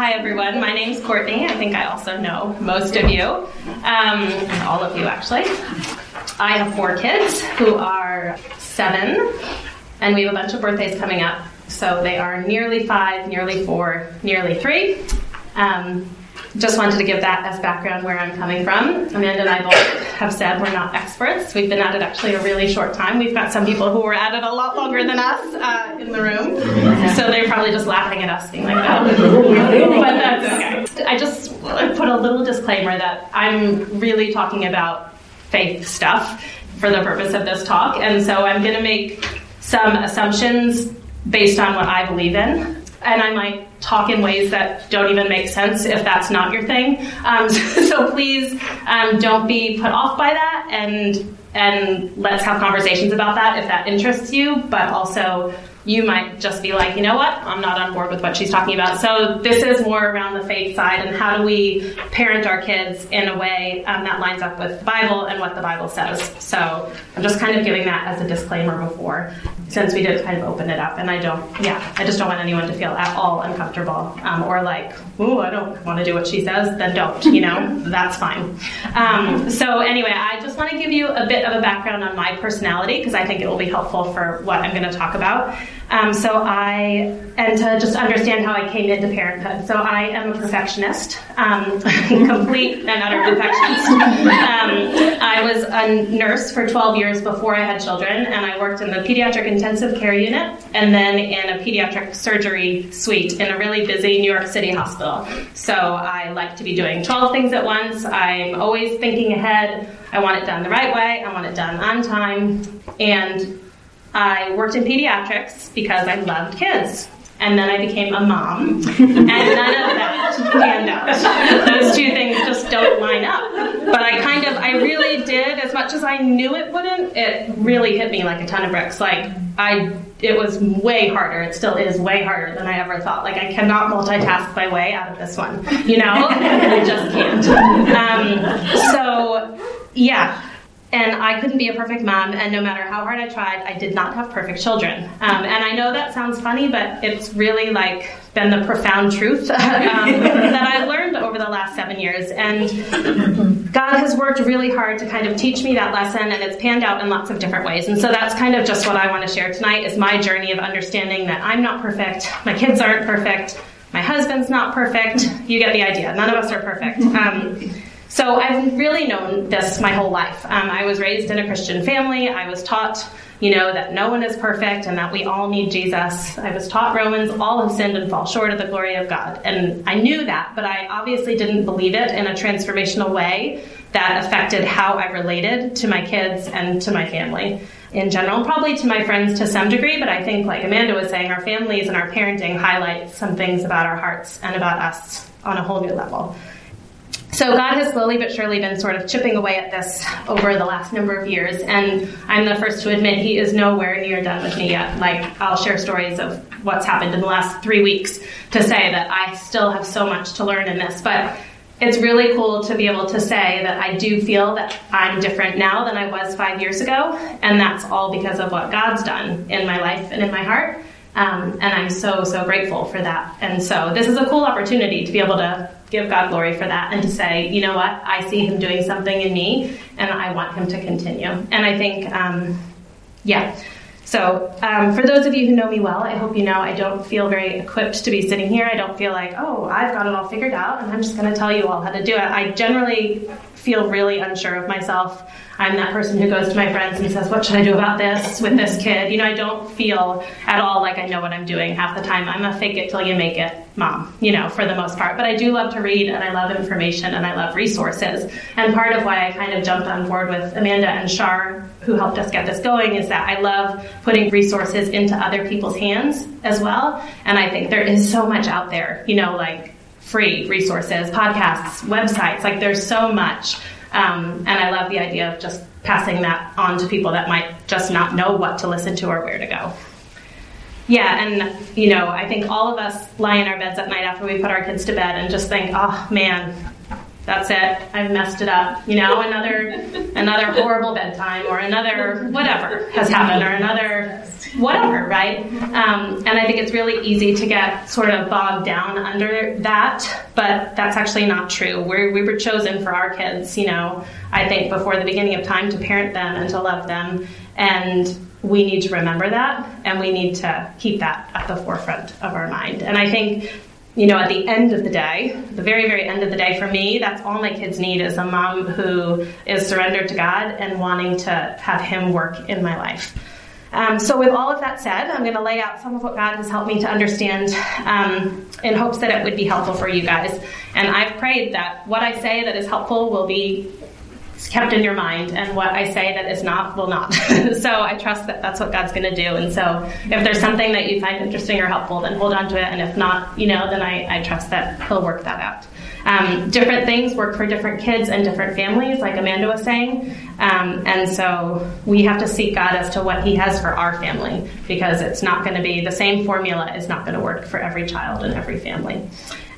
Hi, everyone. My name's Courtney. I think I also know most of you, um, all of you actually. I have four kids who are seven, and we have a bunch of birthdays coming up. So they are nearly five, nearly four, nearly three. Um, just wanted to give that as background where I'm coming from. Amanda and I both have said we're not experts. We've been at it actually a really short time. We've got some people who were at it a lot longer than us uh, in the room. So they're probably just laughing at us being like that. but that's okay. I just put a little disclaimer that I'm really talking about faith stuff for the purpose of this talk. And so I'm going to make some assumptions based on what I believe in and I might talk in ways that don't even make sense if that's not your thing. Um, so please um, don't be put off by that, and and let's have conversations about that if that interests you. But also, you might just be like, you know what, I'm not on board with what she's talking about. So this is more around the faith side and how do we parent our kids in a way um, that lines up with the Bible and what the Bible says. So I'm just kind of giving that as a disclaimer before since we did kind of open it up. And I don't, yeah, I just don't want anyone to feel at all uncomfortable um, or like, ooh, I don't want to do what she says, then don't, you know, that's fine. Um, so anyway, I just want to give you a bit of a background on my personality because I think it will be helpful for what I'm going to talk about. Um, so I, and to just understand how I came into parenthood. So I am a perfectionist, um, complete and utter perfectionist. Um, I was a nurse for 12 years before I had children, and I worked in the pediatric intensive care unit and then in a pediatric surgery suite in a really busy New York City hospital. So I like to be doing 12 things at once. I'm always thinking ahead. I want it done the right way. I want it done on time. And I worked in pediatrics because I loved kids. And then I became a mom, and none of that panned out. Those two things just don't line up. But I kind of, I really did, as much as I knew it wouldn't, it really hit me like a ton of bricks. Like, I, it was way harder. It still is way harder than I ever thought. Like, I cannot multitask my way out of this one, you know? I just can't. Um, so, yeah, and I couldn't be a perfect mom, and no matter how hard I tried, I did not have perfect children. Um, and I know that sounds funny, but it's really like been the profound truth um, that I've learned over the last seven years. And God has worked really hard to kind of teach me that lesson, and it's panned out in lots of different ways. And so that's kind of just what I want to share tonight is my journey of understanding that I'm not perfect, my kids aren't perfect, my husband's not perfect. You get the idea. None of us are perfect. Um, so I've really known this my whole life. Um, I was raised in a Christian family. I was taught, you know, that no one is perfect and that we all need Jesus. I was taught Romans, all have sinned and fall short of the glory of God. And I knew that, but I obviously didn't believe it in a transformational way that affected how I related to my kids and to my family in general, probably to my friends to some degree, but I think, like Amanda was saying, our families and our parenting highlight some things about our hearts and about us on a whole new level. So God has slowly but surely been sort of chipping away at this over the last number of years, and I'm the first to admit He is nowhere near done with me yet. Like I'll share stories of what's happened in the last three weeks to say that I still have so much to learn in this, but. It's really cool to be able to say that I do feel that I'm different now than I was five years ago, and that's all because of what God's done in my life and in my heart. Um, and I'm so, so grateful for that. And so this is a cool opportunity to be able to give God glory for that and to say, you know what, I see Him doing something in me and I want Him to continue. And I think, um, yeah. So, um, for those of you who know me well, I hope you know I don't feel very equipped to be sitting here. I don't feel like, oh, I've got it all figured out and I'm just going to tell you all how to do it. I generally feel really unsure of myself. I'm that person who goes to my friends and says, What should I do about this with this kid? You know, I don't feel at all like I know what I'm doing half the time. I'm a fake it till you make it mom, you know, for the most part. But I do love to read and I love information and I love resources. And part of why I kind of jumped on board with Amanda and Shar, who helped us get this going, is that I love putting resources into other people's hands as well. And I think there is so much out there, you know, like free resources, podcasts, websites. Like there's so much um, and I love the idea of just passing that on to people that might just not know what to listen to or where to go. Yeah, and you know, I think all of us lie in our beds at night after we put our kids to bed and just think, oh man, That's it. I've messed it up. You know, another another horrible bedtime or another whatever has happened or another whatever, right? Um, and I think it's really easy to get sort of bogged down under that, but that's actually not true. We're, we were chosen for our kids, you know, I think before the beginning of time to parent them and to love them. And we need to remember that and we need to keep that at the forefront of our mind. And I think, you know, at the end of the day, the very, very end of the day for me, that's all my kids need is a mom who is surrendered to God and wanting to have Him work in my life. Um, so, with all of that said, I'm going to lay out some of what God has helped me to understand um, in hopes that it would be helpful for you guys. And I've prayed that what I say that is helpful will be kept in your mind, and what I say that is not will not. so I trust that that's what God's going to do. And so if there's something that you find interesting or helpful, then hold on to it. And if not, you know, then I, I trust that He'll work that out. Um, different things work for different kids and different families, like Amanda was saying. Um, and so we have to seek God as to what He has for our family because it's not going to be the same formula is not going to work for every child and every family.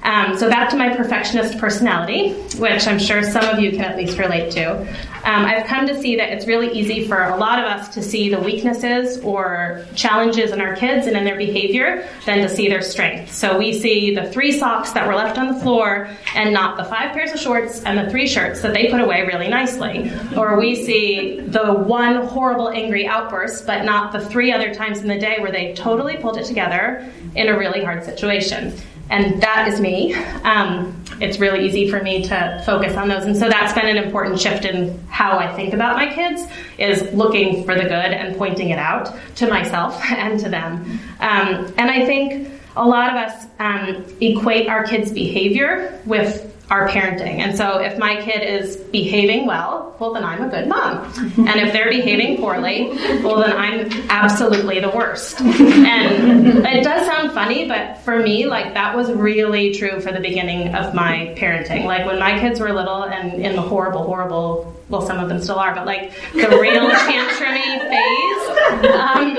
Um, so back to my perfectionist personality, which I'm sure some of you can at least relate to. Um, I've come to see that it's really easy for a lot of us to see the weaknesses or challenges in our kids and in their behavior than to see their strengths. So we see the three socks that were left on the floor and not the five pairs of shorts and the three shirts that they put away really nicely. Or we see the one horrible angry outburst, but not the three other times in the day where they totally pulled it together in a really hard situation and that is me. Um, it's really easy for me to focus on those, and so that's been an important shift in how I think about my kids is looking for the good and pointing it out to myself and to them. Um, and I think a lot of us um, equate our kids' behavior with our parenting. And so if my kid is behaving well, well, then I'm a good mom. And if they're behaving poorly, well, then I'm absolutely the worst. And it does sound funny, but for me, like that was really true for the beginning of my parenting. Like when my kids were little and in the horrible, horrible well, some of them still are, but like the real tantrumy phase, um,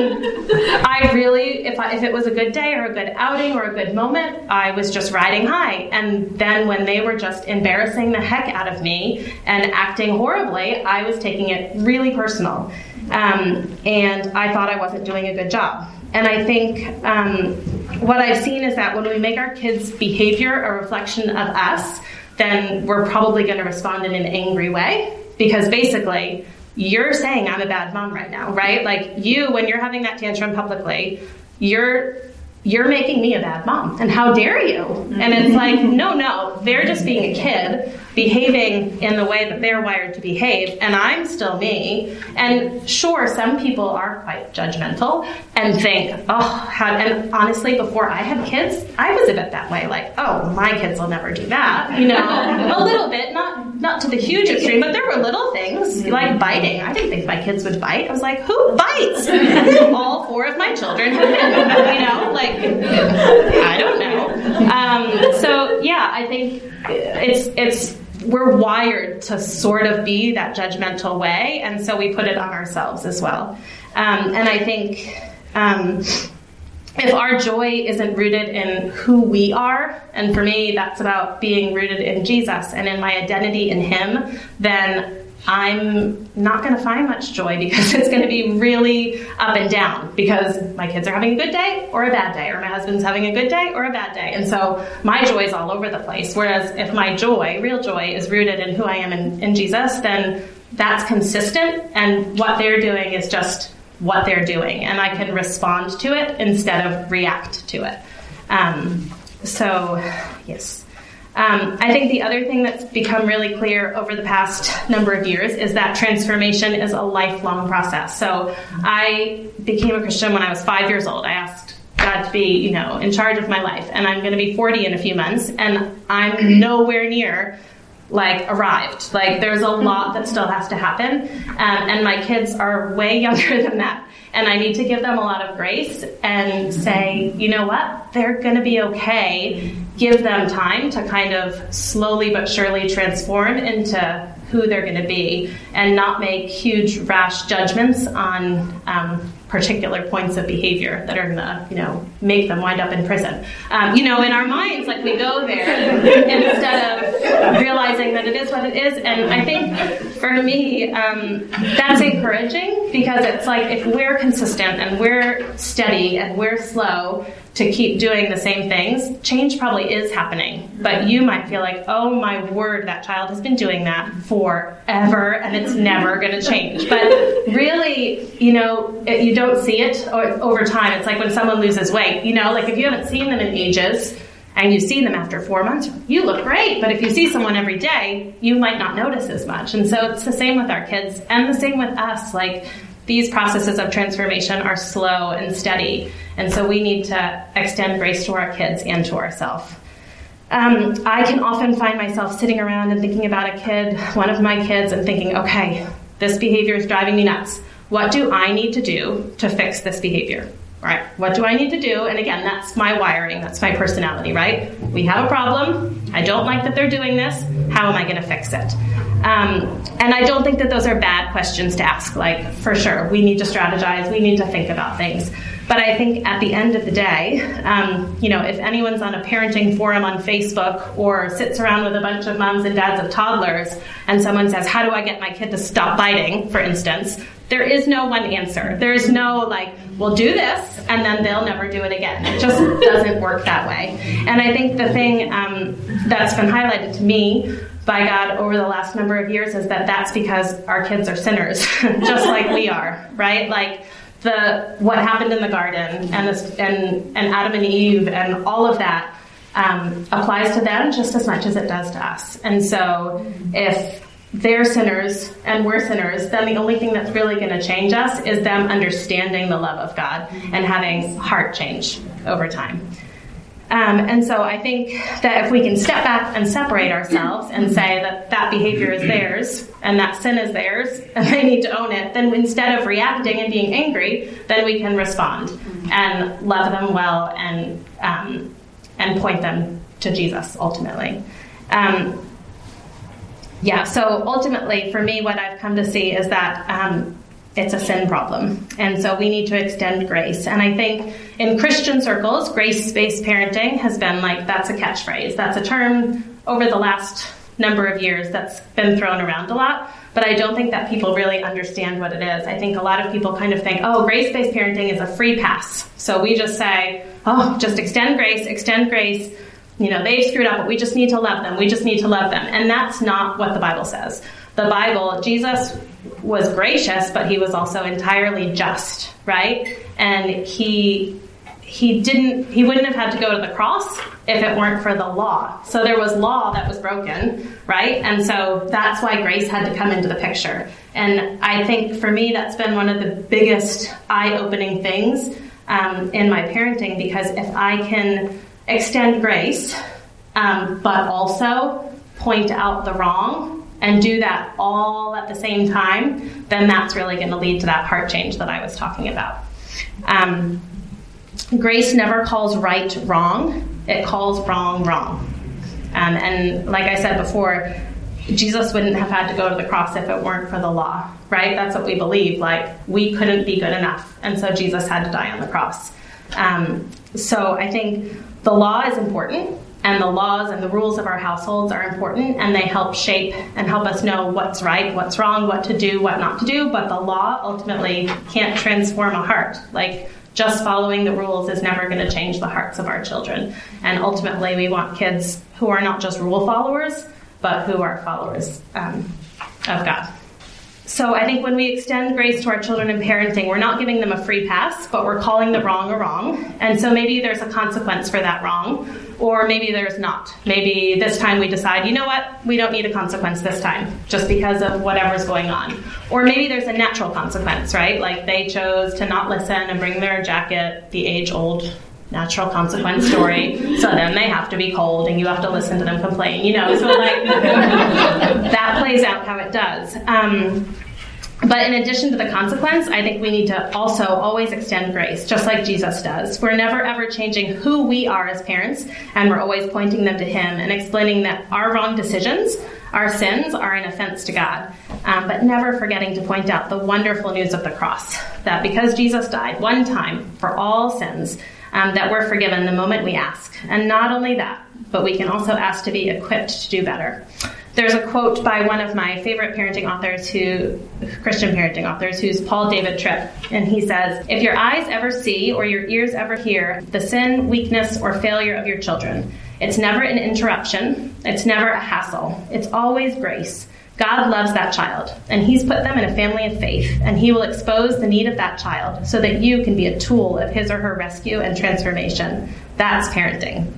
I really, if, I, if it was a good day or a good outing or a good moment, I was just riding high. And then when they were just embarrassing the heck out of me and acting horribly, I was taking it really personal. Um, and I thought I wasn't doing a good job. And I think um, what I've seen is that when we make our kids' behavior a reflection of us, then we're probably going to respond in an angry way because basically you're saying I'm a bad mom right now, right? Like you, when you're having that tantrum publicly, you're you're making me a bad mom. And how dare you? And it's like no no. They're just being a kid behaving in the way that they're wired to behave, and I'm still me. And sure, some people are quite judgmental and think, oh, how, and honestly, before I had kids, I was a bit that way, like, oh, my kids will never do that, you know, a little bit, not not to the huge extreme, but there were little things like biting. I didn't think my kids would bite. I was like, who bites? All four of my children have been, you know, like, I don't know. Um, so yeah, I think it's it's we're wired to sort of be that judgmental way, and so we put it on ourselves as well. Um, and I think um, if our joy isn't rooted in who we are, and for me, that's about being rooted in Jesus and in my identity in Him, then I'm not going to find much joy because it's going to be really up and down because my kids are having a good day or a bad day, or my husband's having a good day or a bad day. And so my joy is all over the place. Whereas if my joy, real joy, is rooted in who I am in, in Jesus, then that's consistent, and what they're doing is just what they're doing, and I can respond to it instead of react to it. Um, so, yes. Um, I think the other thing that's become really clear over the past number of years is that transformation is a lifelong process. So I became a Christian when I was five years old. I asked God to be, you know, in charge of my life, and I'm going to be 40 in a few months, and I'm nowhere near like arrived. Like there's a lot that still has to happen, um, and my kids are way younger than that. And I need to give them a lot of grace and say, you know what, they're going to be okay. Give them time to kind of slowly but surely transform into who they're going to be and not make huge rash judgments on um, particular points of behavior that are going to, you know, make them wind up in prison. Um, you know, in our minds, like we go there instead realizing that it is what it is. And I think for me, um, that's encouraging because it's like if we're consistent and we're steady and we're slow to keep doing the same things, change probably is happening. But you might feel like, oh my word, that child has been doing that forever and it's never going to change. But really, you know, you don't see it over time. It's like when someone loses weight, you know, like if you haven't seen them in ages, and you see them after four months, you look great. But if you see someone every day, you might not notice as much. And so it's the same with our kids and the same with us. Like these processes of transformation are slow and steady. And so we need to extend grace to our kids and to ourselves. Um, I can often find myself sitting around and thinking about a kid, one of my kids, and thinking, okay, this behavior is driving me nuts. What do I need to do to fix this behavior? Right? What do I need to do? And again, that's my wiring, that's my personality, right? We have a problem. I don't like that they're doing this. How am I going to fix it? Um, and I don't think that those are bad questions to ask. Like, for sure, we need to strategize, we need to think about things. But I think at the end of the day, um, you know, if anyone's on a parenting forum on Facebook or sits around with a bunch of moms and dads of toddlers and someone says, How do I get my kid to stop biting, for instance, there is no one answer. There's no like, we'll do this and then they'll never do it again. It just doesn't work that way. And I think the thing um, that's been highlighted to me by God over the last number of years is that that's because our kids are sinners, just like we are, right? Like the what happened in the garden and this, and and Adam and Eve and all of that um, applies to them just as much as it does to us. And so if they're sinners and we're sinners, then the only thing that's really going to change us is them understanding the love of God and having heart change over time. Um, and so I think that if we can step back and separate ourselves and say that that behavior is theirs and that sin is theirs and they need to own it, then instead of reacting and being angry, then we can respond and love them well and um, and point them to Jesus ultimately. Um, yeah, so ultimately, for me, what I've come to see is that um, it's a sin problem. And so we need to extend grace. And I think in Christian circles, grace based parenting has been like that's a catchphrase. That's a term over the last number of years that's been thrown around a lot. But I don't think that people really understand what it is. I think a lot of people kind of think, oh, grace based parenting is a free pass. So we just say, oh, just extend grace, extend grace you know, they've screwed up, but we just need to love them. We just need to love them. And that's not what the Bible says. The Bible, Jesus was gracious, but he was also entirely just, right? And he he didn't he wouldn't have had to go to the cross if it weren't for the law. So there was law that was broken, right? And so that's why grace had to come into the picture. And I think for me that's been one of the biggest eye-opening things um, in my parenting because if I can extend grace, um, but also point out the wrong and do that all at the same time, then that's really going to lead to that heart change that I was talking about. Um, grace never calls right wrong, it calls wrong wrong. Um, and like I said before, Jesus wouldn't have had to go to the cross if it weren't for the law, right? That's what we believe. Like, we couldn't be good enough. And so Jesus had to die on the cross. Um, so I think the law is important, and the laws and the rules of our households are important, and they help shape and help us know what's right, what's wrong, what to do, what not to do. But the law ultimately can't transform a heart. Like, just following the rules is never going to change the hearts of our children. And ultimately, we want kids who are not just rule followers, but who are followers um, of God. So I think when we extend grace to our children in parenting, we're not giving them a free pass, but we're calling the wrong a wrong. And so maybe there's a consequence for that wrong, or maybe there's not. Maybe this time we decide, you know what, we don't need a consequence this time, just because of whatever's going on. Or maybe there's a natural consequence, right? Like they chose to not listen and bring their jacket, the age old natural consequence story. So then they have to be cold and you have to listen to them complain, you know. So like that plays out how it does. Um, but in addition to the consequence, I think we need to also always extend grace, just like Jesus does. We're never ever changing who we are as parents, and we're always pointing them to Him and explaining that our wrong decisions, our sins, are an offense to God. Um, but never forgetting to point out the wonderful news of the cross that because Jesus died one time for all sins, um, that we're forgiven the moment we ask. And not only that, but we can also ask to be equipped to do better. There's a quote by one of my favorite parenting authors, who Christian parenting authors, who's Paul David Tripp, and he says, "If your eyes ever see or your ears ever hear the sin, weakness, or failure of your children, it's never an interruption. It's never a hassle. It's always grace." God loves that child, and He's put them in a family of faith, and He will expose the need of that child so that you can be a tool of His or her rescue and transformation. That's parenting.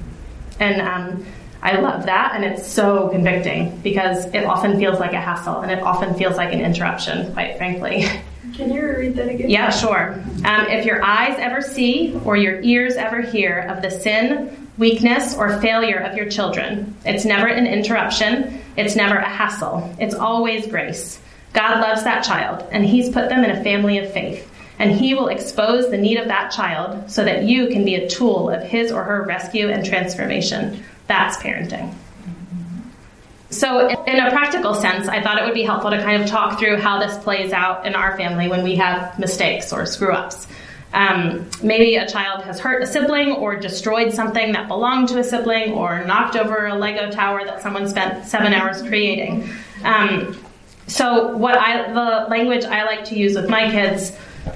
And um, I love that, and it's so convicting because it often feels like a hassle and it often feels like an interruption, quite frankly. Can you read that again? Yeah, sure. Um, if your eyes ever see or your ears ever hear of the sin, weakness, or failure of your children, it's never an interruption, it's never a hassle, it's always grace. God loves that child, and He's put them in a family of faith and he will expose the need of that child so that you can be a tool of his or her rescue and transformation. That's parenting. So, in a practical sense, I thought it would be helpful to kind of talk through how this plays out in our family when we have mistakes or screw ups. Um, maybe a child has hurt a sibling or destroyed something that belonged to a sibling or knocked over a Lego tower that someone spent seven hours creating. Um, so, what I the language I like to use with my kids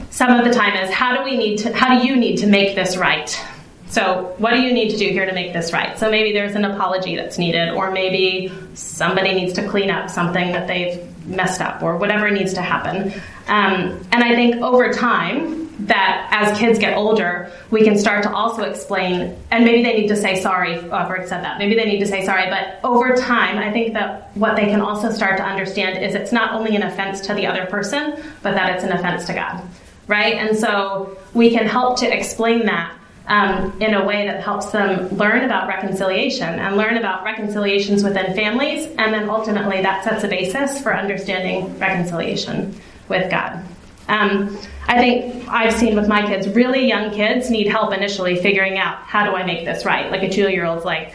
some of the time is how do we need to how do you need to make this right so, what do you need to do here to make this right? So, maybe there's an apology that's needed, or maybe somebody needs to clean up something that they've messed up, or whatever needs to happen. Um, and I think over time, that as kids get older, we can start to also explain, and maybe they need to say sorry. Oh, I've said that. Maybe they need to say sorry, but over time, I think that what they can also start to understand is it's not only an offense to the other person, but that it's an offense to God, right? And so we can help to explain that um, in a way that helps them learn about reconciliation and learn about reconciliations within families, and then ultimately that sets a basis for understanding reconciliation with God. Um, I think I've seen with my kids, really young kids need help initially figuring out how do I make this right. Like a two year old's like,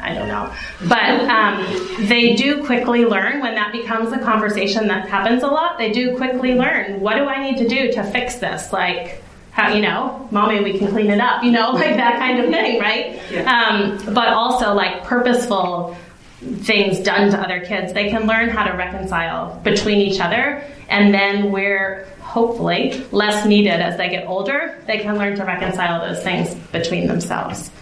I don't know. But um, they do quickly learn when that becomes a conversation that happens a lot. They do quickly learn what do I need to do to fix this? Like, how, you know, mommy, we can clean it up, you know, like that kind of thing, right? Yeah. Um, but also like purposeful things done to other kids. They can learn how to reconcile between each other, and then we're hopefully less needed as they get older, they can learn to reconcile those things between themselves.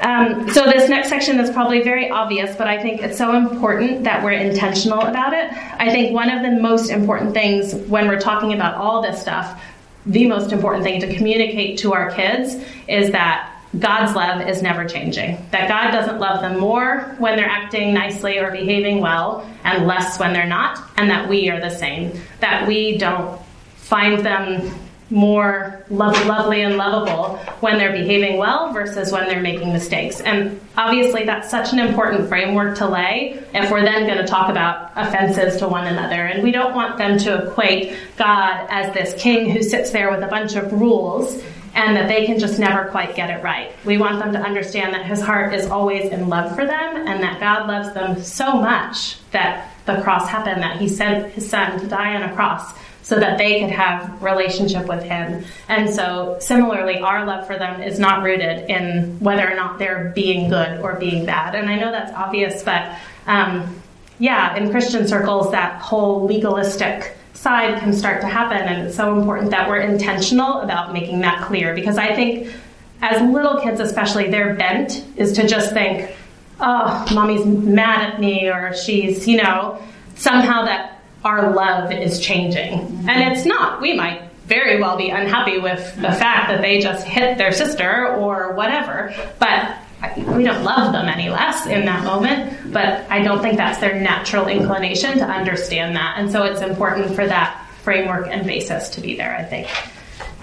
Um, so this next section is probably very obvious, but I think it's so important that we're intentional about it. I think one of the most important things when we're talking about all this stuff the most important thing to communicate to our kids is that God's love is never changing. That God doesn't love them more when they're acting nicely or behaving well and less when they're not, and that we are the same. That we don't find them more love, lovely and lovable when they're behaving well versus when they're making mistakes. And obviously, that's such an important framework to lay if we're then going to talk about offenses to one another. And we don't want them to equate God as this king who sits there with a bunch of rules and that they can just never quite get it right. We want them to understand that his heart is always in love for them and that God loves them so much that the cross happened, that he sent his son to die on a cross so that they could have relationship with him. And so similarly, our love for them is not rooted in whether or not they're being good or being bad. And I know that's obvious, but um, yeah, in Christian circles, that whole legalistic side can start to happen. And it's so important that we're intentional about making that clear because I think as little kids, especially, their bent is to just think, oh, mommy's mad at me or she's, you know, somehow that our love is changing. And it's not. We might very well be unhappy with the fact that they just hit their sister or whatever, but we don't love them any less in that moment. But I don't think that's their natural inclination to understand that. And so it's important for that framework and basis to be there, I think.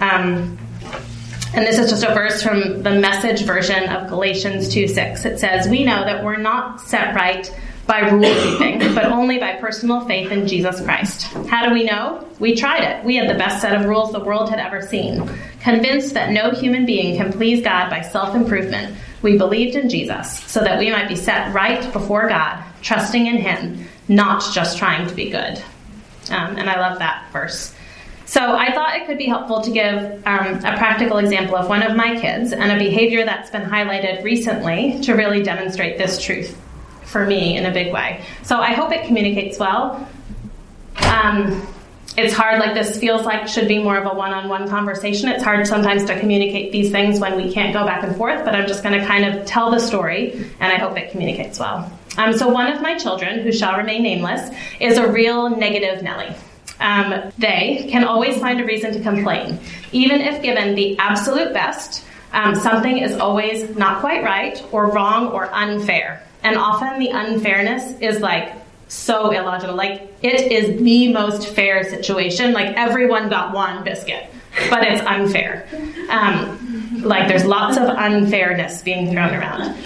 Um, and this is just a verse from the message version of Galatians 2 6. It says, We know that we're not set right by rule keeping, but only by personal faith in Jesus Christ. How do we know? We tried it. We had the best set of rules the world had ever seen. Convinced that no human being can please God by self improvement, we believed in Jesus so that we might be set right before God, trusting in Him, not just trying to be good. Um, and I love that verse. So I thought it could be helpful to give um, a practical example of one of my kids and a behavior that's been highlighted recently to really demonstrate this truth for me in a big way. So I hope it communicates well. Um, it's hard, like this feels like should be more of a one on one conversation. It's hard sometimes to communicate these things when we can't go back and forth, but I'm just going to kind of tell the story and I hope it communicates well. Um, so, one of my children, who shall remain nameless, is a real negative Nelly. Um, they can always find a reason to complain. Even if given the absolute best, um, something is always not quite right or wrong or unfair. And often the unfairness is like so illogical. Like it is the most fair situation. Like everyone got one biscuit, but it's unfair. Um, like there's lots of unfairness being thrown around.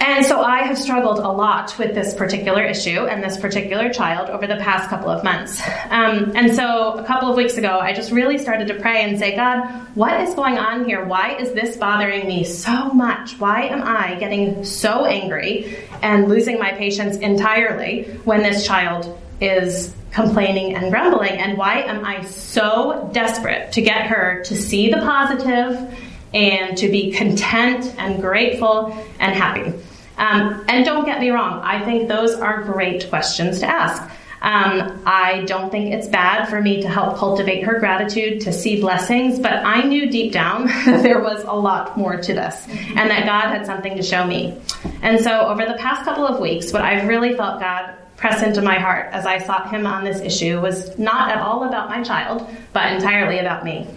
And so I have struggled a lot with this particular issue and this particular child over the past couple of months. Um, and so a couple of weeks ago, I just really started to pray and say, God, what is going on here? Why is this bothering me so much? Why am I getting so angry and losing my patience entirely when this child is complaining and grumbling? And why am I so desperate to get her to see the positive and to be content and grateful and happy? Um, and don't get me wrong, I think those are great questions to ask. Um, I don't think it's bad for me to help cultivate her gratitude, to see blessings, but I knew deep down that there was a lot more to this and that God had something to show me. And so over the past couple of weeks, what I've really felt God press into my heart as I sought Him on this issue was not at all about my child, but entirely about me.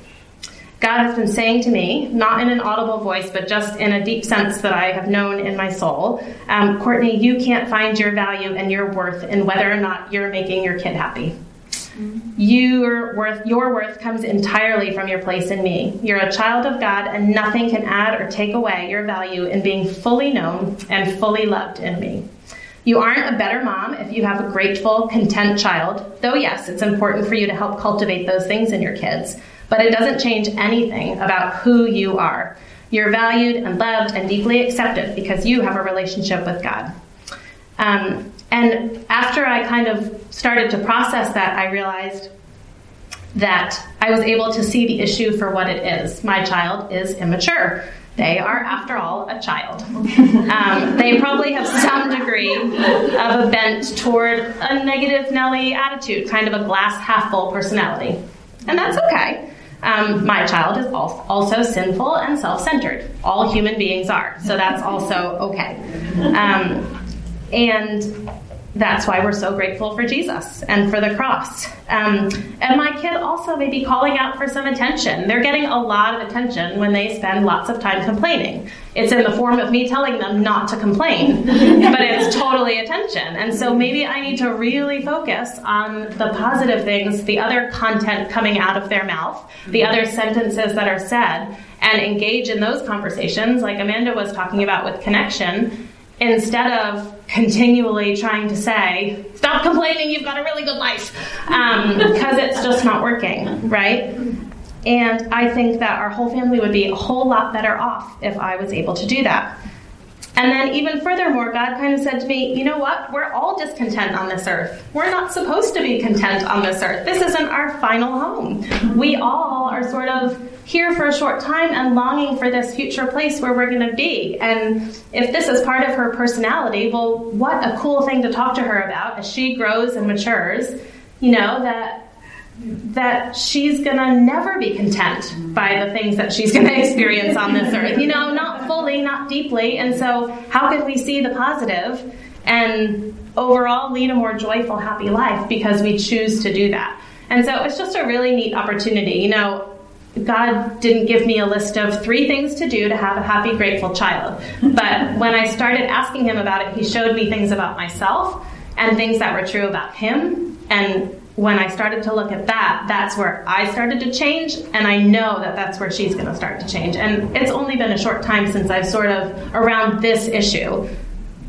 God has been saying to me, not in an audible voice, but just in a deep sense that I have known in my soul, um, Courtney, you can't find your value and your worth in whether or not you're making your kid happy. Your worth, your worth comes entirely from your place in me. You're a child of God, and nothing can add or take away your value in being fully known and fully loved in me. You aren't a better mom if you have a grateful, content child, though, yes, it's important for you to help cultivate those things in your kids but it doesn't change anything about who you are. You're valued and loved and deeply accepted because you have a relationship with God. Um, and after I kind of started to process that, I realized that I was able to see the issue for what it is. My child is immature. They are, after all, a child. Um, they probably have some degree of a bent toward a negative Nelly attitude, kind of a glass half full personality. And that's okay. Um, my child is also sinful and self centered. All human beings are, so that's also okay. Um, and that's why we're so grateful for Jesus and for the cross. Um, and my kid also may be calling out for some attention. They're getting a lot of attention when they spend lots of time complaining. It's in the form of me telling them not to complain, but it's totally attention. And so maybe I need to really focus on the positive things, the other content coming out of their mouth, the other sentences that are said, and engage in those conversations, like Amanda was talking about with connection instead of continually trying to say, stop complaining, you've got a really good life, because um, it's just not working, right? And I think that our whole family would be a whole lot better off if I was able to do that. And then, even furthermore, God kind of said to me, You know what? We're all discontent on this earth. We're not supposed to be content on this earth. This isn't our final home. We all are sort of here for a short time and longing for this future place where we're going to be. And if this is part of her personality, well, what a cool thing to talk to her about as she grows and matures. You know, that that she's gonna never be content by the things that she's gonna experience on this earth. You know, not fully, not deeply. And so, how can we see the positive and overall lead a more joyful, happy life because we choose to do that? And so, it's just a really neat opportunity. You know, God didn't give me a list of three things to do to have a happy, grateful child. But when I started asking Him about it, He showed me things about myself and things that were true about Him and when I started to look at that, that's where I started to change, and I know that that's where she's going to start to change. And it's only been a short time since I've sort of, around this issue,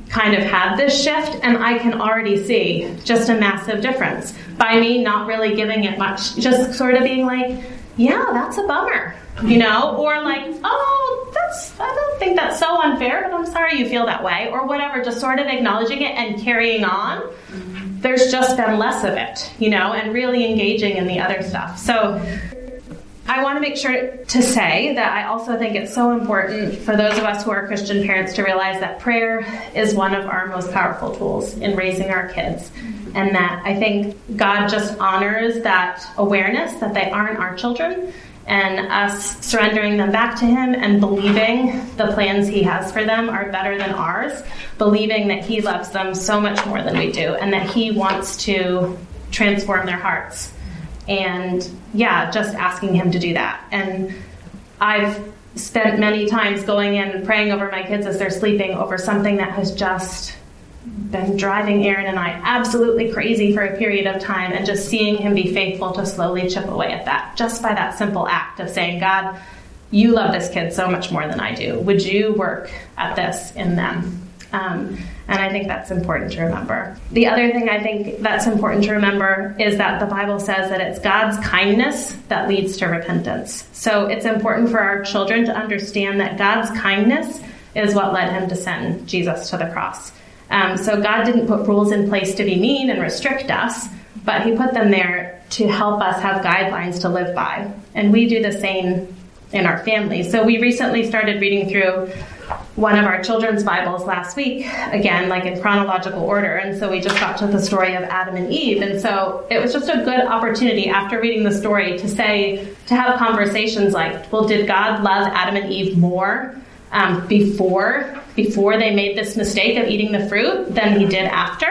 kind of had this shift, and I can already see just a massive difference. By me not really giving it much, just sort of being like, yeah, that's a bummer, you know, or like, oh, that's, I don't think that's so unfair, but I'm sorry you feel that way, or whatever, just sort of acknowledging it and carrying on there's just been less of it, you know, and really engaging in the other stuff. So I want to make sure to say that I also think it's so important for those of us who are Christian parents to realize that prayer is one of our most powerful tools in raising our kids. And that I think God just honors that awareness that they aren't our children and us surrendering them back to Him and believing the plans He has for them are better than ours, believing that He loves them so much more than we do and that He wants to transform their hearts and yeah, just asking him to do that. And I've spent many times going in and praying over my kids as they're sleeping over something that has just been driving Aaron and I absolutely crazy for a period of time, and just seeing him be faithful to slowly chip away at that, just by that simple act of saying, God, you love this kid so much more than I do. Would you work at this in them? Um, and I think that's important to remember. The other thing I think that's important to remember is that the Bible says that it's God's kindness that leads to repentance. So it's important for our children to understand that God's kindness is what led him to send Jesus to the cross. Um, so God didn't put rules in place to be mean and restrict us, but He put them there to help us have guidelines to live by. And we do the same in our family. So we recently started reading through one of our children's Bibles last week, again, like in chronological order. And so we just got to the story of Adam and Eve. And so it was just a good opportunity after reading the story to say, to have conversations like, well, did God love Adam and Eve more um, before, before they made this mistake of eating the fruit than he did after?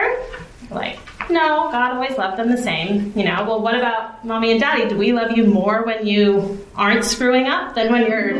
Like, no, God always loved them the same. You know, well, what about mommy and daddy? Do we love you more when you aren't screwing up than when you're,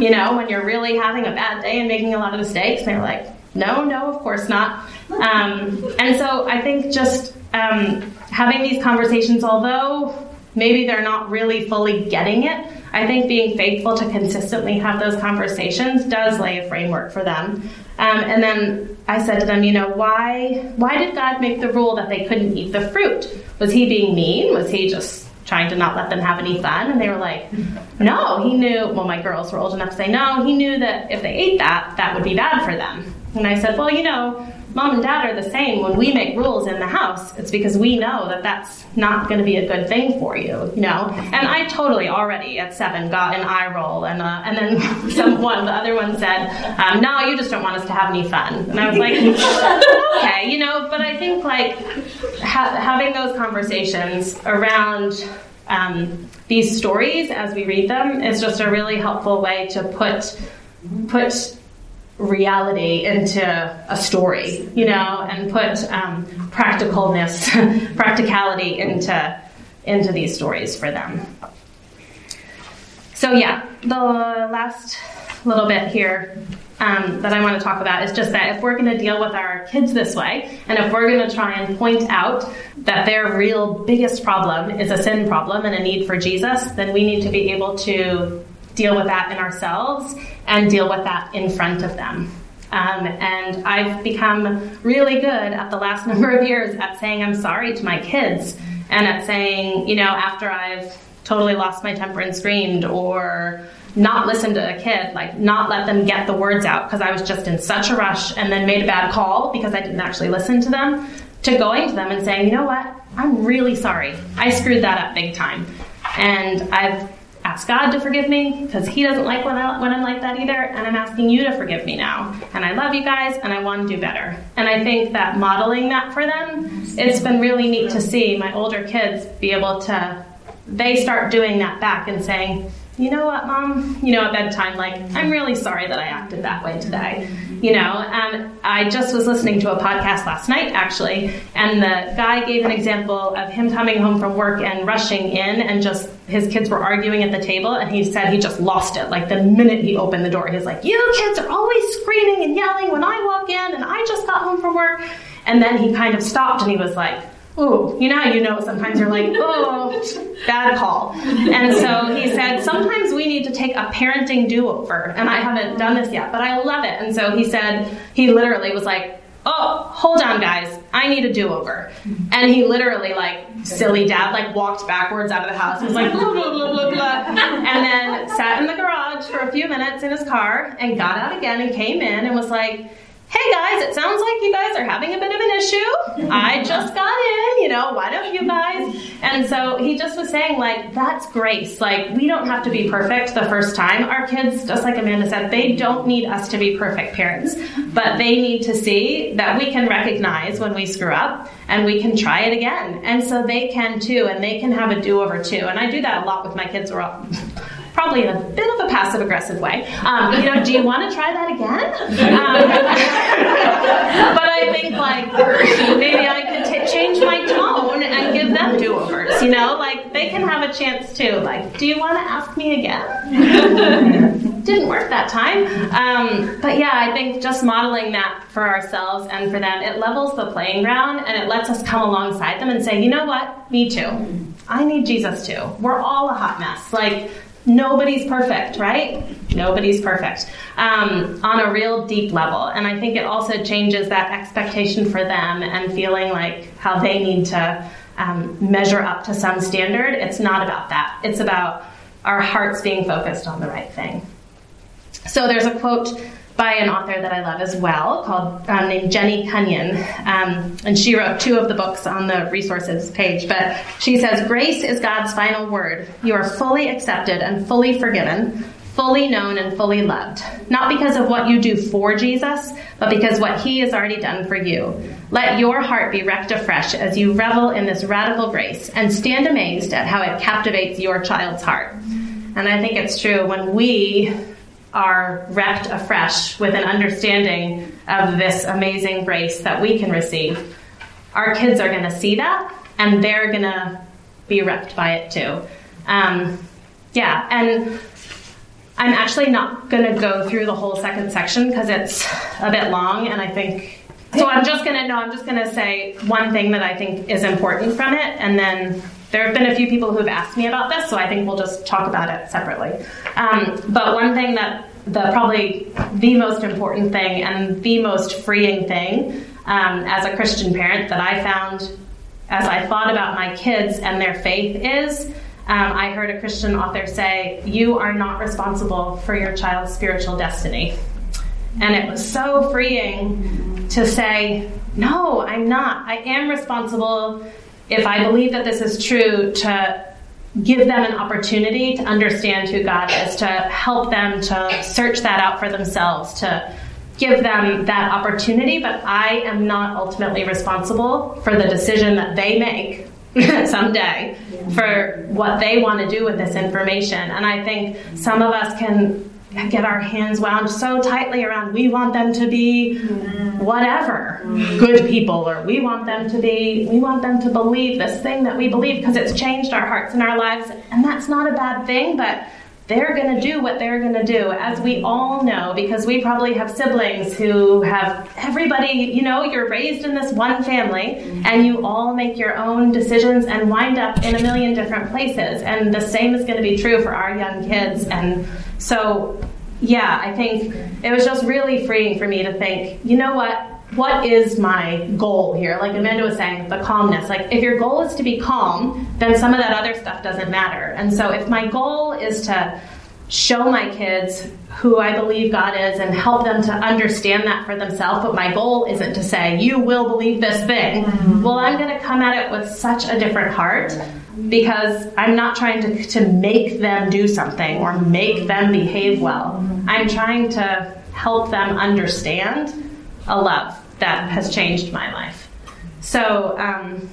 you know, when you're really having a bad day and making a lot of mistakes? And they're like, no, no, of course not. Um, and so I think just um, having these conversations, although maybe they're not really fully getting it, I think being faithful to consistently have those conversations does lay a framework for them. Um, and then I said to them, you know, why why did God make the rule that they couldn't eat the fruit? Was he being mean? Was he just trying to not let them have any fun? And they were like, no, he knew. Well, my girls were old enough to say no. He knew that if they ate that, that would be bad for them. And I said, well, you know, mom and dad are the same. When we make rules in the house, it's because we know that that's not going to be a good thing for you, you know. And I totally already at seven got an eye roll, and uh, and then someone, the other one said, um, "No, you just don't want us to have any fun." And I was like, "Okay, you know." But I think like ha- having those conversations around. Um, these stories as we read them is just a really helpful way to put put reality into a story, you know, and put um, practicalness, practicality into into these stories for them. So yeah, the last little bit here um, that I want to talk about is just that if we're going to deal with our kids this way, and if we're going to try and point out that their real biggest problem is a sin problem and a need for Jesus, then we need to be able to deal with that in ourselves and deal with that in front of them. Um, and I've become really good at the last number of years at saying I'm sorry to my kids and at saying, you know, after I've totally lost my temper and screamed or not listened to a kid, like not let them get the words out because I was just in such a rush and then made a bad call because I didn't actually listen to them, to going to them and saying, you know what, I'm really sorry. I screwed that up big time. And I've ask God to forgive me because He doesn't like when, I, when I'm like that either. And I'm asking you to forgive me now. And I love you guys and I want to do better. And I think that modeling that for them, it's been really neat to see my older kids be able to, they start doing that back and saying, you know what, mom? You know, at bedtime, like, I'm really sorry that I acted that way today. You know, um, I just was listening to a podcast last night, actually, and the guy gave an example of him coming home from work and rushing in, and just his kids were arguing at the table, and he said he just lost it. Like, the minute he opened the door, he's like, You kids are always screaming and yelling when I walk in, and I just got home from work. And then he kind of stopped and he was like, oh, you know you know sometimes you're like, oh, bad call. And so he said, sometimes we need to take a parenting do over. And I haven't done this yet, but I love it. And so he said, he literally was like, oh, hold on, guys, I need a do over. And he literally, like, silly dad, like, walked backwards out of the house. Was like, blah, blah, blah, blah, blah. And then sat in the garage for a few minutes in his car and got out again and came in and was like, hey guys, it sounds like you guys are having a bit of an issue. I just got in, you know, why don't you guys? And so he just was saying, like, that's grace. Like, we don't have to be perfect the first time. Our kids, just like Amanda said, they don't need us to be perfect parents, but they need to see that we can recognize when we screw up and we can try it again. And so they can too, and they can have a do over too. And I do that a lot with my kids probably in a bit of a passive aggressive way. Um, you know, do you want to try that again? Um, but I think like maybe I could t- change my tone and give them do overs. You know, like they can have a chance too. Like, do you want to ask me again? Didn't work that time. Um, but yeah, I think just modeling that for ourselves and for them, it levels the playing ground and it lets us come alongside them and say, you know what? Me too. I need Jesus too. We're all a hot mess. Like, nobody's perfect, right? Nobody's perfect um, on a real deep level. And I think it also changes that expectation for them and feeling like how they need to um, measure up to some standard. It's not about that, it's about our hearts being focused on the right thing. So there's a quote by an author that I love as well, called um, named Jeannie Cunnion, um, and she wrote two of the books on the resources page. But she says, "Grace is God's final word. You are fully accepted and fully forgiven, fully known and fully loved, not because of what you do for Jesus, but because what He has already done for you. Let your heart be wrecked afresh as you revel in this radical grace, and stand amazed at how it captivates your child's heart." And I think it's true when we are wrecked afresh with an understanding of this amazing grace that we can receive, our kids are going to see that and they're going to be wrecked by it too. Um, yeah, and I'm actually not going to go through the whole second section because it's a bit long, and I think. So I'm just to no, I'm just to say one thing that I think is important from it, and then there have been a few people who have asked me about this, so I think we'll just talk about it separately. Um, but one thing that the probably the most important thing and the most freeing thing um, as a Christian parent that I found as I thought about my kids and their faith is um, I heard a Christian author say, You are not responsible for your child's spiritual destiny. And it was so freeing to say, No, I'm not. I am responsible if I believe that this is true to give them an opportunity to understand who God is, to help them to search that out for themselves, to give them that opportunity, but I am not ultimately responsible for the decision that they make someday for what they want to do with this information. And I think some of us can get our hands wound so tightly around we want them to be whatever good people or we want them to be we want them to believe this thing that we believe because it's changed our hearts and our lives. And that's not a bad thing but they're going to do what they're going to do as we all know because we probably have siblings who have everybody you know you're raised in this one family and you all make your own decisions and wind up in a million different places. And the same is going to be true for our young kids and so, yeah, I think it was just really freeing for me to think, you know what? What is my goal here? Like Amanda was saying, the calmness. Like, if your goal is to be calm, then some of that other stuff doesn't matter. And so, if my goal is to show my kids who I believe God is and help them to understand that for themselves. But my goal isn't to say, you will believe this thing. Mm-hmm. Well, I'm going to come at it with such a different heart because I'm not trying to, to make them do something or make them behave well. I'm trying to help them understand a love that has changed my life. So, um,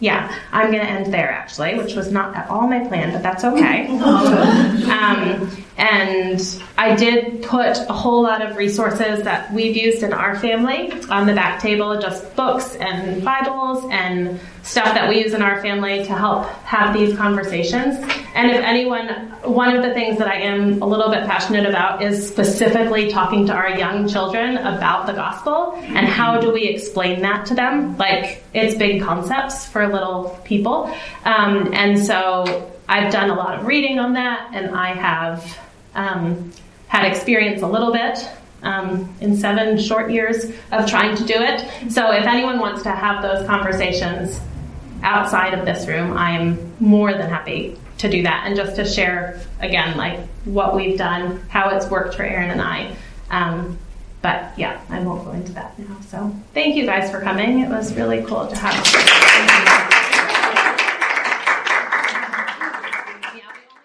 yeah, I'm going to end there actually, which was not at all my plan, but that's okay. um, and I did put a whole lot of resources that we've used in our family on the back table, just books and Bibles and stuff that we use in our family to help have these conversations. And if anyone, one of the things that I am a little bit passionate about is specifically talking to our young children about the gospel and how do we explain that to them. Like, it's big concepts for little people. Um, and so I've done a lot of reading on that, and I have um, had experience a little bit um, in seven short years of trying to do it. So if anyone wants to have those conversations outside of this room, I am more than happy to do that and just to share again like what we've done, how it's worked for Aaron and I. Um, but yeah, I won't go into that now. So thank you guys for coming. It was really cool to have.